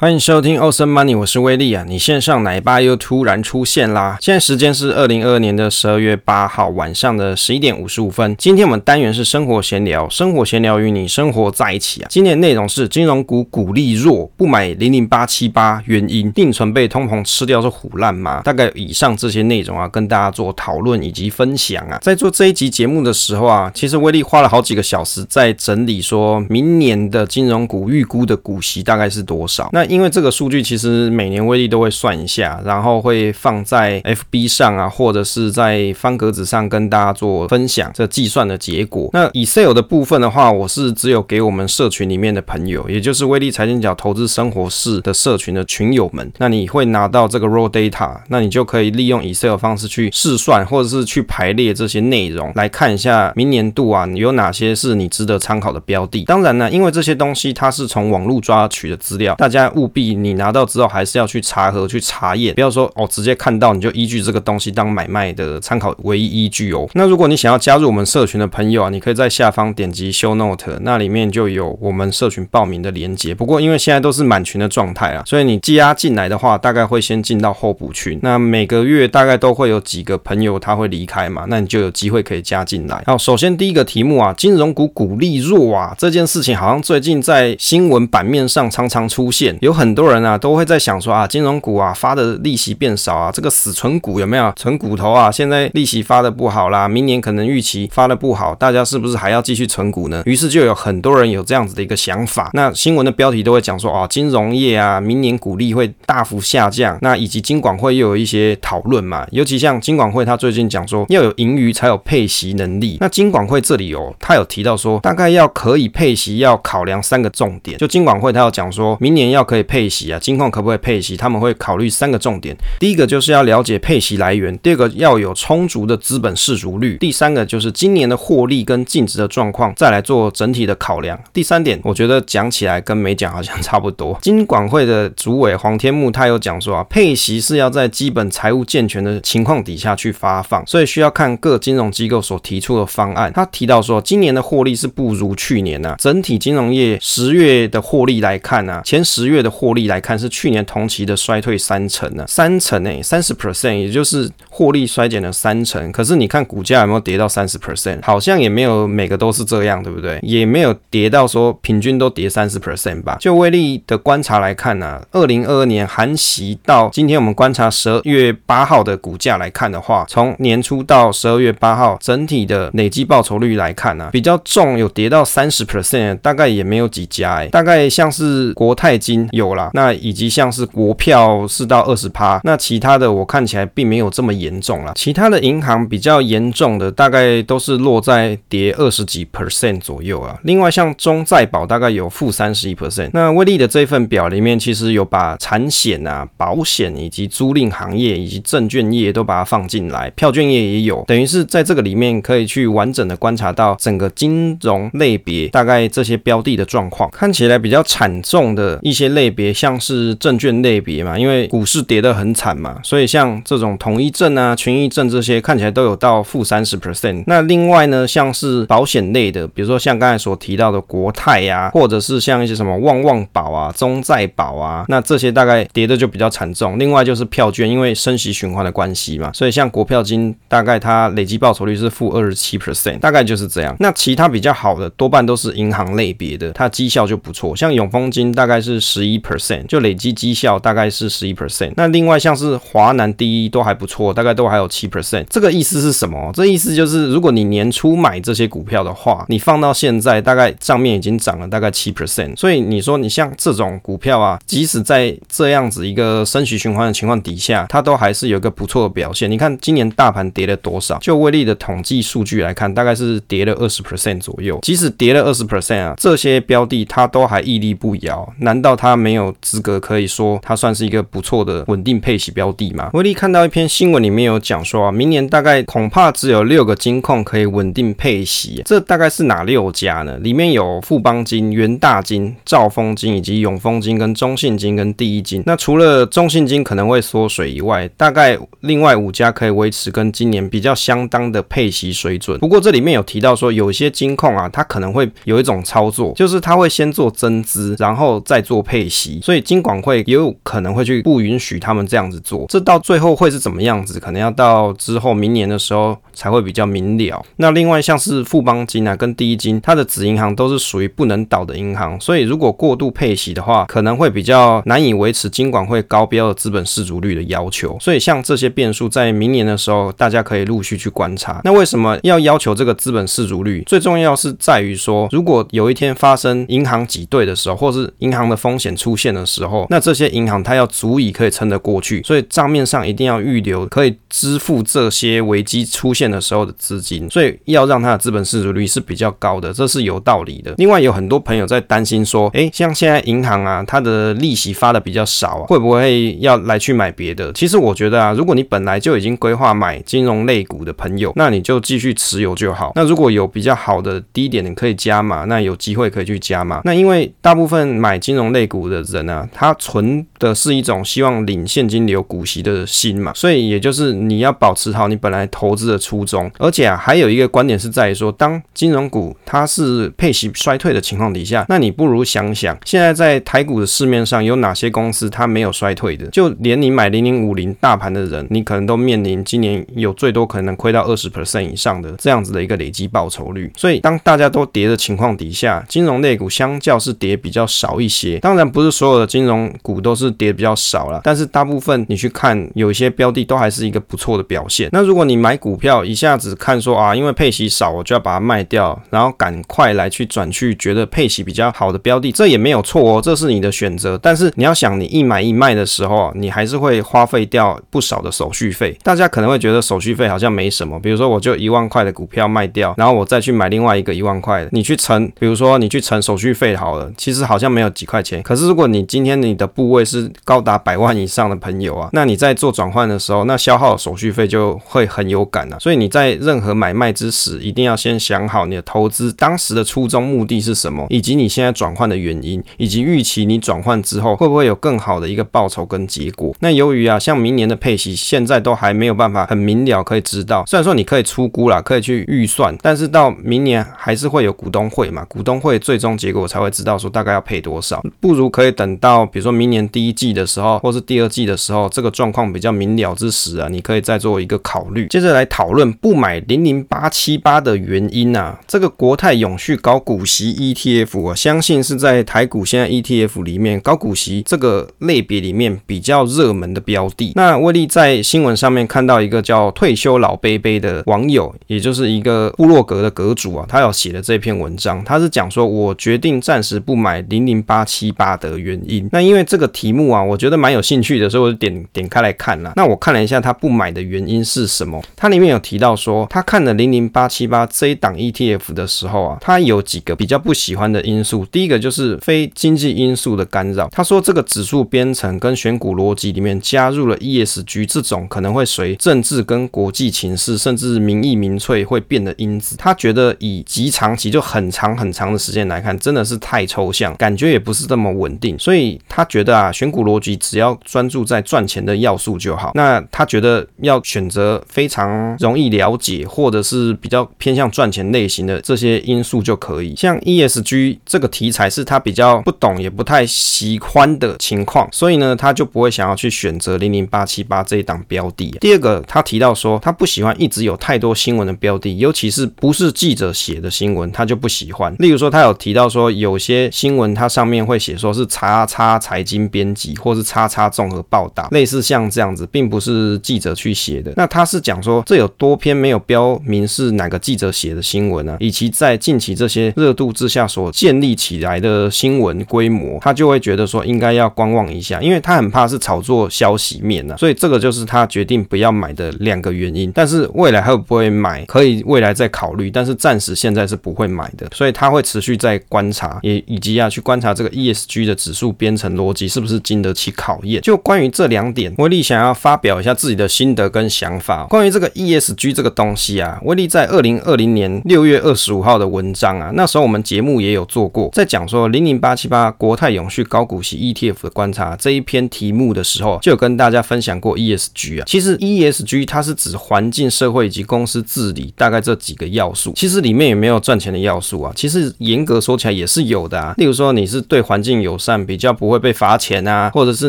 欢迎收听 Awesome Money，我是威利啊。你线上奶爸又突然出现啦！现在时间是二零二二年的十二月八号晚上的十一点五十五分。今天我们单元是生活闲聊，生活闲聊与你生活在一起啊。今天内容是金融股股利弱，不买零零八七八原因，定存被通膨吃掉是唬烂吗？大概以上这些内容啊，跟大家做讨论以及分享啊。在做这一集节目的时候啊，其实威利花了好几个小时在整理，说明年的金融股预估的股息大概是多少。那因为这个数据其实每年威力都会算一下，然后会放在 FB 上啊，或者是在方格子上跟大家做分享这计算的结果。那 Excel 的部分的话，我是只有给我们社群里面的朋友，也就是威力财经角投资生活室的社群的群友们。那你会拿到这个 raw data，那你就可以利用 Excel 方式去试算，或者是去排列这些内容，来看一下明年度啊，有哪些是你值得参考的标的。当然呢，因为这些东西它是从网络抓取的资料，大家务必。你拿到之后还是要去查核、去查验，不要说哦，直接看到你就依据这个东西当买卖的参考唯一依据哦。那如果你想要加入我们社群的朋友啊，你可以在下方点击 Show Note，那里面就有我们社群报名的连接。不过因为现在都是满群的状态啊，所以你积压进来的话，大概会先进到候补群。那每个月大概都会有几个朋友他会离开嘛，那你就有机会可以加进来。好，首先第一个题目啊，金融股股利弱啊，这件事情好像最近在新闻版面上常常出现，有很多。人啊都会在想说啊，金融股啊发的利息变少啊，这个死存股有没有存股头啊？现在利息发的不好啦，明年可能预期发的不好，大家是不是还要继续存股呢？于是就有很多人有这样子的一个想法。那新闻的标题都会讲说啊，金融业啊，明年股利会大幅下降。那以及金管会又有一些讨论嘛，尤其像金管会他最近讲说要有盈余才有配息能力。那金管会这里有他有提到说，大概要可以配息要考量三个重点。就金管会他有讲说明年要可以配息。啊，金控可不可以配息？他们会考虑三个重点。第一个就是要了解配息来源，第二个要有充足的资本市足率，第三个就是今年的获利跟净值的状况，再来做整体的考量。第三点，我觉得讲起来跟没讲好像差不多。金管会的主委黄天木他有讲说啊，配息是要在基本财务健全的情况底下去发放，所以需要看各金融机构所提出的方案。他提到说，今年的获利是不如去年啊，整体金融业十月的获利来看啊，前十月的获利。来看是去年同期的衰退三成呢，三成诶，三十 percent，也就是获利衰减了三成。可是你看股价有没有跌到三十 percent？好像也没有每个都是这样，对不对？也没有跌到说平均都跌三十 percent 吧。就威力的观察来看呢、二零二二年含息到今天我们观察十二月八号的股价来看的话，从年初到十二月八号整体的累计报酬率来看呢、比较重有跌到三十 percent，大概也没有几家诶，大概像是国泰金有啦。那以及像是国票四到二十趴，那其他的我看起来并没有这么严重啦。其他的银行比较严重的，大概都是落在跌二十几 percent 左右啊。另外像中再保大概有负三十一 percent。那威力的这份表里面，其实有把产险啊、保险以及租赁行业以及证券业都把它放进来，票券业也有，等于是在这个里面可以去完整的观察到整个金融类别大概这些标的的状况，看起来比较惨重的一些类类别，像。是证券类别嘛，因为股市跌得很惨嘛，所以像这种统一证啊、群益证这些看起来都有到负三十 percent。那另外呢，像是保险类的，比如说像刚才所提到的国泰呀，或者是像一些什么旺旺保啊、中再保啊，那这些大概跌的就比较惨重。另外就是票券，因为升息循环的关系嘛，所以像国票金大概它累计报酬率是负二十七 percent，大概就是这样。那其他比较好的多半都是银行类别的，它绩效就不错，像永丰金大概是十一 percent。就累积绩效大概是十一 percent，那另外像是华南第一都还不错，大概都还有七 percent。这个意思是什么？这意思就是，如果你年初买这些股票的话，你放到现在，大概账面已经涨了大概七 percent。所以你说你像这种股票啊，即使在这样子一个升息循环的情况底下，它都还是有一个不错的表现。你看今年大盘跌了多少？就威力的统计数据来看，大概是跌了二十 percent 左右。即使跌了二十 percent 啊，这些标的它都还屹立不摇。难道它没有？资格可以说它算是一个不错的稳定配息标的嘛？威力看到一篇新闻里面有讲说啊，明年大概恐怕只有六个金控可以稳定配息，这大概是哪六家呢？里面有富邦金、元大金、兆丰金以及永丰金跟中信金跟第一金。那除了中信金可能会缩水以外，大概另外五家可以维持跟今年比较相当的配息水准。不过这里面有提到说，有些金控啊，它可能会有一种操作，就是它会先做增资，然后再做配息，所以金管会也有可能会去不允许他们这样子做。这到最后会是怎么样子？可能要到之后明年的时候才会比较明了。那另外像是富邦金啊跟第一金，它的子银行都是属于不能倒的银行，所以如果过度配息的话，可能会比较难以维持金管会高标的资本适足率的要求。所以像这些变数，在明年的时候，大家可以陆续去观察。那为什么要要求这个资本适足率？最重要是在于说，如果有一天发生银行挤兑的时候，或是银行的风险出现的时候，那这些银行它要足以可以撑得过去，所以账面上一定要预留可以支付这些危机出现的时候的资金，所以要让它的资本适足率是比较高的，这是有道理的。另外有很多朋友在担心说，诶，像现在银行啊，它的利息发的比较少啊，会不会要来去买别的？其实我觉得啊，如果你本来就已经规划买金融类股的朋友，那你就继续持有就好。那如果有比较好的低点，你可以加码，那有机会可以去加码。那因为大部分买金融类股的人啊，他存的是一种希望领现金流股息的心嘛，所以也就是你要保持好你本来投资的初衷。而且啊，还有一个观点是在于说，当金融股它是配息衰退的情况底下，那你不如想想，现在在台股的市面上有哪些公司它没有衰退的？就连你买零零五零大盘的人，你可能都面临今年有最多可能亏到二十 percent 以上的这样子的一个累积报酬率。所以当大家都跌的情况底下，金融类股相较是跌比较少一些。当然不不是所有的金融股都是跌比较少了，但是大部分你去看，有一些标的都还是一个不错的表现。那如果你买股票一下子看说啊，因为配息少，我就要把它卖掉，然后赶快来去转去觉得配息比较好的标的，这也没有错哦，这是你的选择。但是你要想，你一买一卖的时候，你还是会花费掉不少的手续费。大家可能会觉得手续费好像没什么，比如说我就一万块的股票卖掉，然后我再去买另外一个一万块的，你去乘，比如说你去乘手续费好了，其实好像没有几块钱。可是如果你今天你的部位是高达百万以上的朋友啊，那你在做转换的时候，那消耗手续费就会很有感啊。所以你在任何买卖之时，一定要先想好你的投资当时的初衷目的是什么，以及你现在转换的原因，以及预期你转换之后会不会有更好的一个报酬跟结果。那由于啊，像明年的配息现在都还没有办法很明了可以知道，虽然说你可以出估啦，可以去预算，但是到明年还是会有股东会嘛，股东会最终结果才会知道说大概要配多少。不如可以等到比如说明年第一季的时候，或是第二季的时候，这个状况比较明了之时啊，你可以再做一个考虑。接着来讨论不买零零八七八的原因啊，这个国泰永续高股息 ETF，我相信是在台股现在 ETF 里面高股息这个类别里面比较热门的标的。那威力在新闻上面看到一个叫退休老杯杯的网友，也就是一个部落格的阁主啊，他有写了这篇文章，他是讲说我决定暂时不买零零八七八的原因。那因为这个题目啊，我觉得蛮有兴趣的，所以我就点点开来看了。那我看了一下他不买的原因是什么，它里面有提到说，他看了零零八七八这一档 ETF 的时候啊，他有几个比较不喜欢的因素。第一个就是非经济因素的干扰。他说这个指数编程跟选股逻辑里面加入了 ESG 这种可能会随政治跟国际情势甚至民意民粹会变的因子。他觉得以极长期就很长很长的时间来看，真的是太抽象，感觉也不是这么稳定。所以他觉得啊，选股逻辑只要专注在赚钱的要素就好。那他觉得要选择非常容易了解或者是比较偏向赚钱类型的这些因素就可以。像 ESG 这个题材是他比较不懂也不太喜欢的情况，所以呢，他就不会想要去选择零零八七八这一档标的。第二个，他提到说他不喜欢一直有太多新闻的标的，尤其是不是记者写的新闻，他就不喜欢。例如说，他有提到说有些新闻它上面会写说是叉叉财经编辑或是叉叉综合报道，类似像这样子，并不是记者去写的。那他是讲说这有多篇没有标明是哪个记者写的新闻呢、啊？以及在近期这些热度之下所建立起来的新闻规模，他就会觉得说应该要观望一下，因为他很怕是炒作消息面呢、啊。所以这个就是他决定不要买的两个原因。但是未来会不会买，可以未来再考虑，但是暂时现在是不会买的。所以他会持续在观察，也以及要去观察这个 ESG 的指数编程逻辑是不是经得起考验。就关于这两点，威力想要发表一下自己的心得跟想法。关于这个 ESG 这个东西啊，威力在二零二零年六月二十五号的文章啊，那时候我们节目也有做过，在讲说零零八七八国泰永续高股息 ETF 的观察这一篇题目的时候，就有跟大家分享过 ESG 啊。其实 ESG 它是指环境、社会以及公司治理大概这几个要素。其实里面也没有赚钱的要素啊。其实严格说起来也是有的啊。例如说你是对环境有善，比较不会被罚钱啊，或者是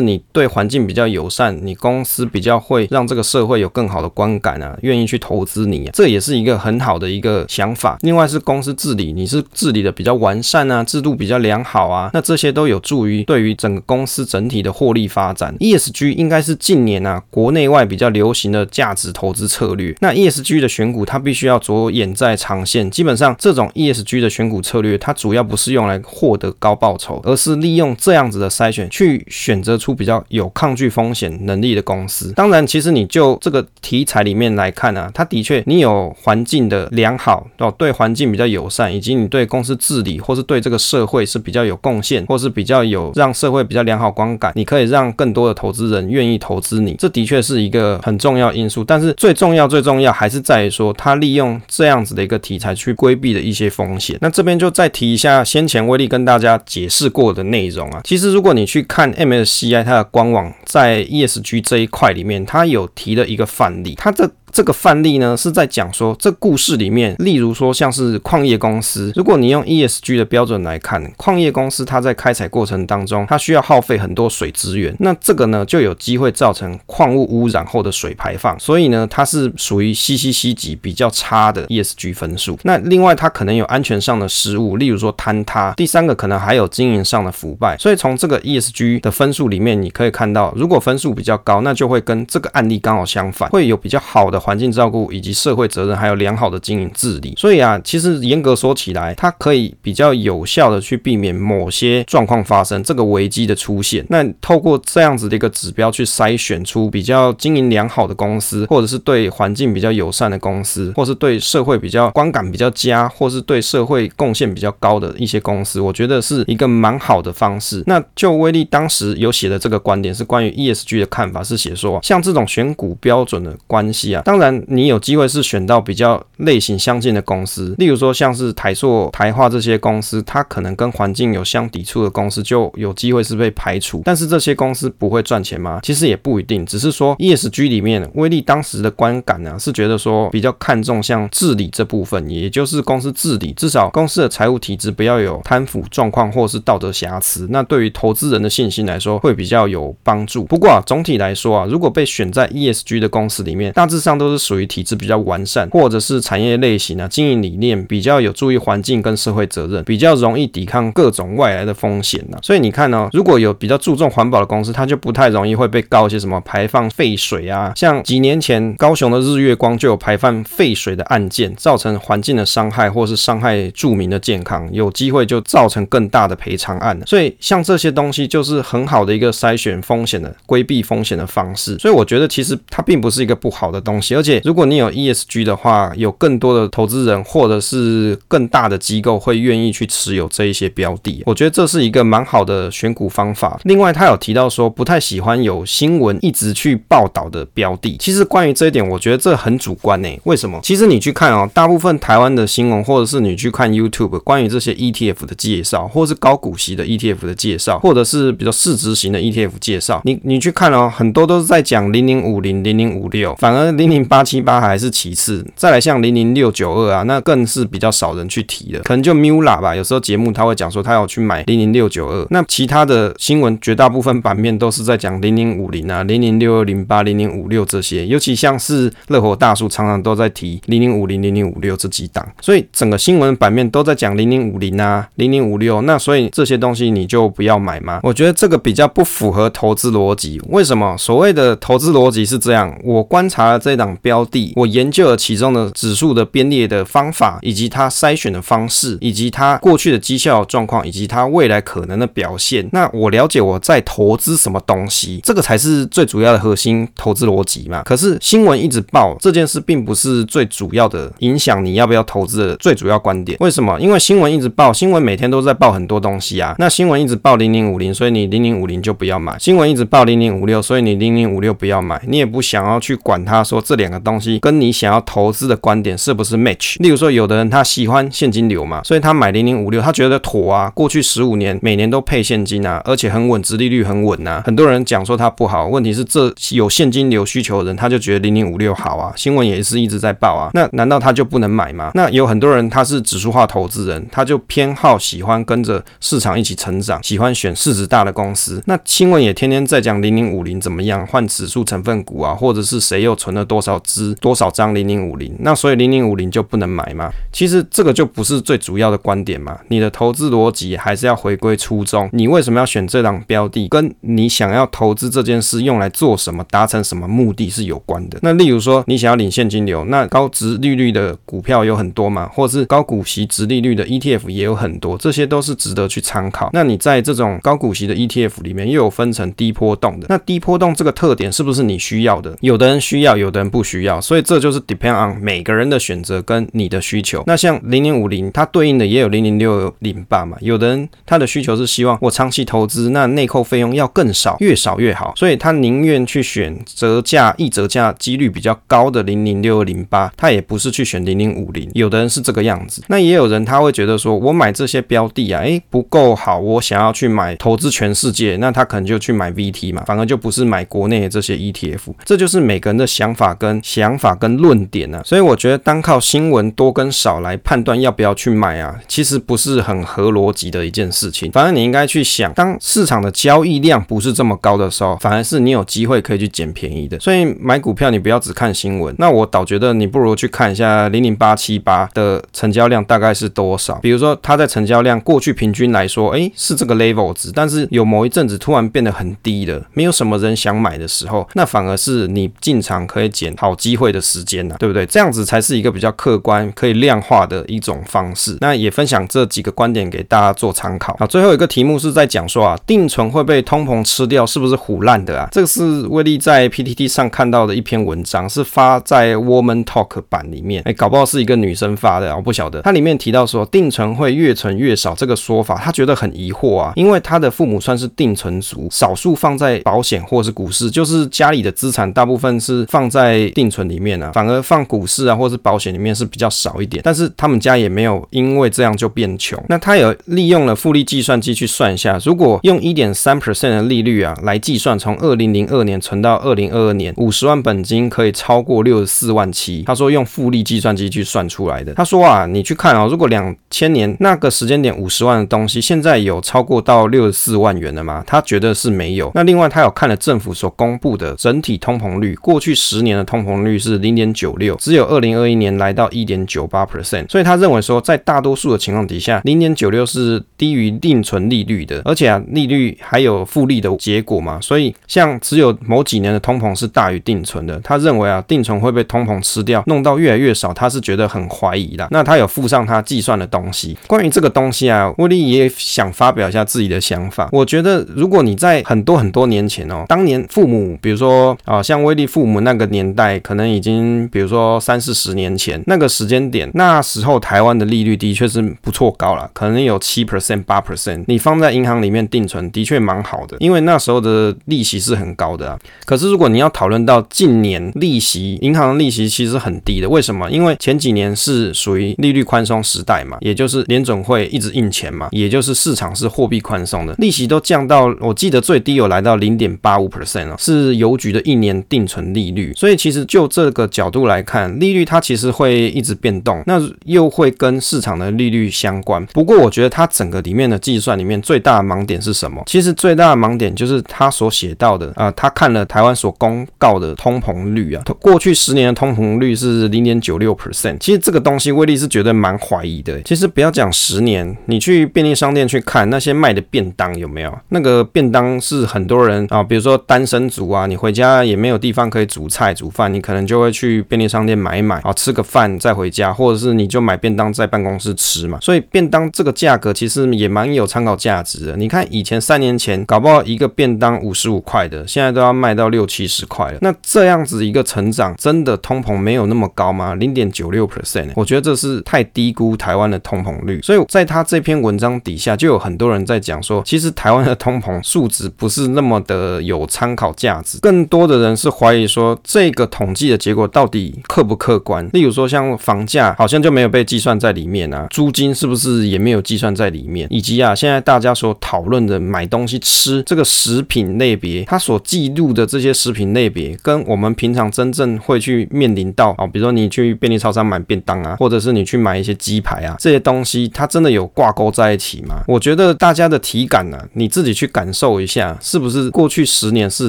你对环境比较友善，你公司比较会让这个社会有更好的观感啊，愿意去投资你啊，这也是一个很好的一个想法。另外是公司治理，你是治理的比较完善啊，制度比较良好啊，那这些都有助于对于整个公司整体的获利发展。ESG 应该是近年啊国内外比较流行的价值投资策略。那 ESG 的选股，它必须要着眼在长线。基本上，这种 ESG 的选股策略，它主要不是用来获得高报酬，而是利用用这样子的筛选，去选择出比较有抗拒风险能力的公司。当然，其实你就这个题材里面来看啊，它的确你有环境的良好哦，对环境比较友善，以及你对公司治理或是对这个社会是比较有贡献，或是比较有让社会比较良好观感，你可以让更多的投资人愿意投资你。这的确是一个很重要因素。但是最重要、最重要还是在于说，它利用这样子的一个题材去规避的一些风险。那这边就再提一下先前威力跟大家解释过的内啊。其实如果你去看 MSCI 它的官网，在 ESG 这一块里面，它有提了一个范例，它的。这个范例呢，是在讲说，这故事里面，例如说像是矿业公司，如果你用 ESG 的标准来看，矿业公司它在开采过程当中，它需要耗费很多水资源，那这个呢就有机会造成矿物污染后的水排放，所以呢它是属于 CCC 级比较差的 ESG 分数。那另外它可能有安全上的失误，例如说坍塌，第三个可能还有经营上的腐败。所以从这个 ESG 的分数里面，你可以看到，如果分数比较高，那就会跟这个案例刚好相反，会有比较好的。环境照顾以及社会责任，还有良好的经营治理，所以啊，其实严格说起来，它可以比较有效的去避免某些状况发生，这个危机的出现。那透过这样子的一个指标去筛选出比较经营良好的公司，或者是对环境比较友善的公司，或是对社会比较观感比较佳，或是对社会贡献比较高的一些公司，我觉得是一个蛮好的方式。那就威力当时有写的这个观点是关于 ESG 的看法，是写说像这种选股标准的关系啊。当然，你有机会是选到比较类型相近的公司，例如说像是台塑、台化这些公司，它可能跟环境有相抵触的公司，就有机会是被排除。但是这些公司不会赚钱吗？其实也不一定，只是说 ESG 里面，威力当时的观感呢、啊，是觉得说比较看重像治理这部分，也就是公司治理，至少公司的财务体制不要有贪腐状况或是道德瑕疵。那对于投资人的信心来说，会比较有帮助。不过啊，总体来说啊，如果被选在 ESG 的公司里面，大致上都是属于体制比较完善，或者是产业类型啊，经营理念比较有助于环境跟社会责任，比较容易抵抗各种外来的风险呢。所以你看呢、哦，如果有比较注重环保的公司，它就不太容易会被告一些什么排放废水啊。像几年前高雄的日月光就有排放废水的案件，造成环境的伤害，或是伤害住民的健康，有机会就造成更大的赔偿案。所以像这些东西就是很好的一个筛选风险的、规避风险的方式。所以我觉得其实它并不是一个不好的东西，而且。如果你有 ESG 的话，有更多的投资人或者是更大的机构会愿意去持有这一些标的，我觉得这是一个蛮好的选股方法。另外，他有提到说不太喜欢有新闻一直去报道的标的。其实关于这一点，我觉得这很主观呢。为什么？其实你去看哦，大部分台湾的新闻，或者是你去看 YouTube 关于这些 ETF 的介绍，或是高股息的 ETF 的介绍，或者是比较市值型的 ETF 介绍，你你去看哦，很多都是在讲零零五零、零零五六，反而零零八七。八还是其次，再来像零零六九二啊，那更是比较少人去提的，可能就 Mula 吧。有时候节目他会讲说他要去买零零六九二，那其他的新闻绝大部分版面都是在讲零零五零啊、零零六二零八、零零五六这些，尤其像是乐活大叔常常都在提零零五零、零零五六这几档，所以整个新闻版面都在讲零零五零啊、零零五六，那所以这些东西你你就不要买吗？我觉得这个比较不符合投资逻辑。为什么？所谓的投资逻辑是这样，我观察了这档标的。我研究了其中的指数的编列的方法，以及它筛选的方式，以及它过去的绩效状况，以及它未来可能的表现。那我了解我在投资什么东西，这个才是最主要的核心投资逻辑嘛。可是新闻一直报这件事，并不是最主要的影响你要不要投资的最主要观点。为什么？因为新闻一直报，新闻每天都在报很多东西啊。那新闻一直报零零五零，所以你零零五零就不要买；新闻一直报零零五六，所以你零零五六不要买。你也不想要去管它，说这两个东西。跟你想要投资的观点是不是 match？例如说，有的人他喜欢现金流嘛，所以他买零零五六，他觉得妥啊。过去十五年每年都配现金啊，而且很稳，殖利率很稳呐。很多人讲说它不好，问题是这有现金流需求的人，他就觉得零零五六好啊。新闻也是一直在报啊，那难道他就不能买吗？那有很多人他是指数化投资人，他就偏好喜欢跟着市场一起成喜欢选市值大的公司。那新闻也天天在讲零零五零怎么样换指数成分股啊，或者是谁又存了多少支多少张零零五零，那所以零零五零就不能买吗？其实这个就不是最主要的观点嘛。你的投资逻辑还是要回归初衷，你为什么要选这档标的，跟你想要投资这件事用来做什么，达成什么目的是有关的。那例如说你想要领现金流，那高殖利率的股票有很多嘛，或者是高股息殖利率的 ETF 也有很多，这些都是值得去参考。那那你在这种高股息的 ETF 里面又有分成低波动的，那低波动这个特点是不是你需要的？有的人需要，有的人不需要，所以这就是 depend on 每个人的选择跟你的需求。那像零零五零，它对应的也有零零六零八嘛。有的人他的需求是希望我长期投资，那内扣费用要更少，越少越好，所以他宁愿去选折价一折价几率比较高的零零六零八，他也不是去选零零五零。有的人是这个样子，那也有人他会觉得说，我买这些标的啊，诶，不够好，我想要去买投资全世界，那他可能就去买 VT 嘛，反而就不是买国内的这些 ETF。这就是每个人的想法跟想法跟论点啊，所以我觉得单靠新闻多跟少来判断要不要去买啊，其实不是很合逻辑的一件事情。反正你应该去想，当市场的交易量不是这么高的时候，反而是你有机会可以去捡便宜的。所以买股票你不要只看新闻，那我倒觉得你不如去看一下零零八七八的成交量大概是多少。比如说它在成交量过去平均来说，诶，是这个 level 值，但是有某一阵子突然变得很低了，没有什么人想买的时候，那反而是你进场可以捡好机会的时间呐，对不对？这样子才是一个比较客观、可以量化的一种方式。那也分享这几个观点给大家做参考。好，最后一个题目是在讲说啊，定存会被通膨吃掉，是不是唬烂的啊？这个是威力在 PTT 上看到的一篇文章，是发在 Woman Talk 版里面。哎，搞不好是一个女生发的，我不晓得。它里面提到说，定存会越存越少这个说法，他觉得很疑惑啊，因为他的父母算是定存族，少数放在保险或是股市，就是家里的资产大部分是放在定存里面啊，反而放股市啊或是保险里面是比较少一点。但是他们家也没有因为这样就变穷。那他有利用了复利计算机去算一下，如果用一点三 percent 的利率啊来计算，从二零零二年存到二零二二年，五十万本金可以超过六十四万七。他说用复利计算机去算出来的。他说啊，你去看啊，如果两千年那个时间点五十万的东西，现在有超过到六十四万元了吗？他觉得是没有。那另外他有看了政府所公布的整体通膨率，过去十年的通膨率是零点九六，只有二零二一年来到一点九八 percent。所以他认为说，在大多数的情况底下，零点九六是低于定存利率的，而且啊，利率还有复利的结果嘛。所以像只有某几年的通膨是大于定存的，他认为啊，定存会被通膨吃掉，弄到越来越少，他是觉得很怀疑的。那他有附上他计算的东西，关于这个东西啊，威力也想发发表一下自己的想法。我觉得如果你在很多很多年前哦，当年父母，比如说啊，像威力父母那个年代，可能已经比如说三四十年前那个时间点，那时候台湾的利率的确是不错高了，可能有七 percent 八 percent，你放在银行里面定存的确蛮好的，因为那时候的利息是很高的啊。可是如果你要讨论到近年利息，银行的利息其实很低的，为什么？因为前几年是属于利率宽松时代嘛，也就是联总会一直印钱嘛，也就是市场是货币宽松的，利息都降到我记得最低有来到零点八五 percent 了，是邮局的一年定存利率。所以其实就这个角度来看，利率它其实会一直变动，那又会跟市场的利率相关。不过我觉得它整个里面的计算里面最大的盲点是什么？其实最大的盲点就是他所写到的啊，他看了台湾所公告的通膨率啊，过去十年的通膨率是零点九六 percent。其实这个东西威力是觉得蛮怀疑的。其实不要讲十年，你去便利商店去看那些卖的便当有没有？那个便当是很多人啊，比如说单身族啊，你回家也没有地方可以煮菜煮饭，你可能就会去便利商店买一买啊，吃个饭再回家，或者是你就买便当在办公室吃嘛。所以便当这个价格其实也蛮有参考价值的。你看以前三年前搞不好一个便当五十五块的，现在都要卖到六七十块了。那这样子一个成长，真的通膨没有那么高吗？零点九六 percent，我觉得这是太低估台湾的通膨率。所以在他这篇文章底下，就有很很多人在讲说，其实台湾的通膨数值不是那么的有参考价值。更多的人是怀疑说，这个统计的结果到底客不客观？例如说，像房价好像就没有被计算在里面啊，租金是不是也没有计算在里面？以及啊，现在大家所讨论的买东西吃这个食品类别，它所记录的这些食品类别，跟我们平常真正会去面临到啊，比如说你去便利超商买便当啊，或者是你去买一些鸡排啊，这些东西，它真的有挂钩在一起吗？我觉得。得大家的体感呢、啊，你自己去感受一下，是不是过去十年是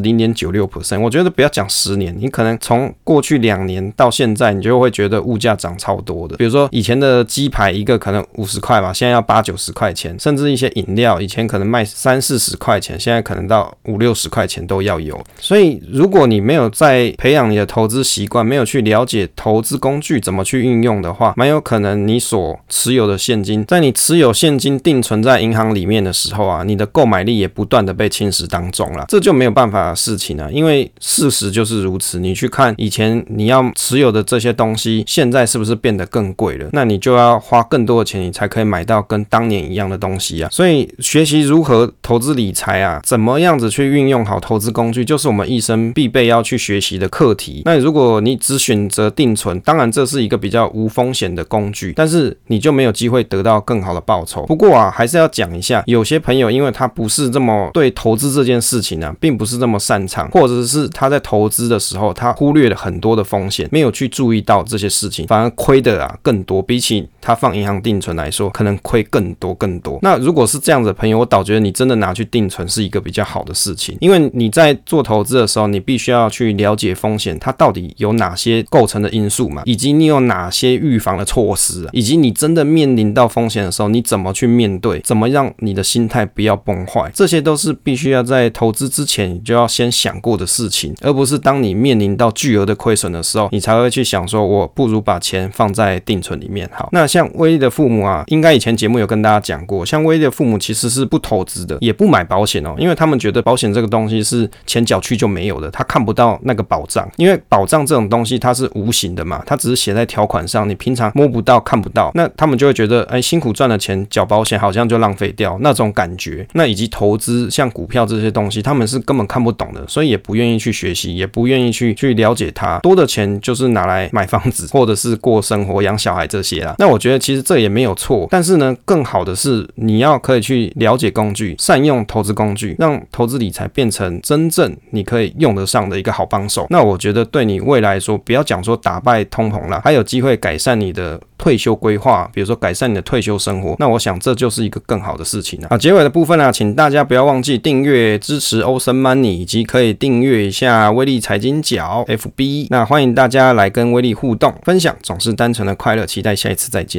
零点九六 percent？我觉得不要讲十年，你可能从过去两年到现在，你就会觉得物价涨超多的。比如说以前的鸡排一个可能五十块吧，现在要八九十块钱，甚至一些饮料以前可能卖三四十块钱，现在可能到五六十块钱都要有。所以如果你没有在培养你的投资习惯，没有去了解投资工具怎么去运用的话，蛮有可能你所持有的现金，在你持有现金定存在银行当里面的时候啊，你的购买力也不断的被侵蚀当中了，这就没有办法的事情啊，因为事实就是如此。你去看以前你要持有的这些东西，现在是不是变得更贵了？那你就要花更多的钱，你才可以买到跟当年一样的东西啊。所以学习如何投资理财啊，怎么样子去运用好投资工具，就是我们一生必备要去学习的课题。那如果你只选择定存，当然这是一个比较无风险的工具，但是你就没有机会得到更好的报酬。不过啊，还是要讲一下，有些朋友因为他不是这么对投资这件事情呢、啊，并不是这么擅长，或者是他在投资的时候，他忽略了很多的风险，没有去注意到这些事情，反而亏的啊更多，比起他放银行定存来说，可能亏更多更多。那如果是这样子的朋友，我倒觉得你真的拿去定存是一个比较好的事情，因为你在做投资的时候，你必须要去了解风险，它到底有哪些构成的因素嘛，以及你有哪些预防的措施啊，以及你真的面临到风险的时候，你怎么去面对，怎么让你的心态不要崩坏，这些都是必须要在投资之前你就要先想过的事情，而不是当你面临到巨额的亏损的时候，你才会去想说，我不如把钱放在定存里面。好，那像威力的父母啊，应该以前节目有跟大家讲过，像威力的父母其实是不投资的，也不买保险哦，因为他们觉得保险这个东西是钱缴去就没有的，他看不到那个保障，因为保障这种东西它是无形的嘛，它只是写在条款上，你平常摸不到、看不到，那他们就会觉得，哎，辛苦赚的钱缴保险好像就浪费掉那种感觉。那以及投资像股票这些东西，他们是根本看不懂的，所以也不愿意去学习，也不愿意去去了解它。多的钱就是拿来买房子或者是过生活、养小孩这些啦。那我觉得其实这也没有错，但是呢，更好的是你要可以去了解工具，善用投资工具，让投资理财变成真正你可以用得上的一个好帮手。那我觉得对你未来说，不要讲说打败通膨了，还有机会改善你的退休规划，比如说改善你的退休生活。那我想这就是一个更好的的事情啊。啊，结尾的部分呢，啊，请大家不要忘记订阅支持欧森 Money，以及可以订阅一下威力财经角 FB。那欢迎大家来跟威力互动分享，总是单纯的快乐。期待下一次再见。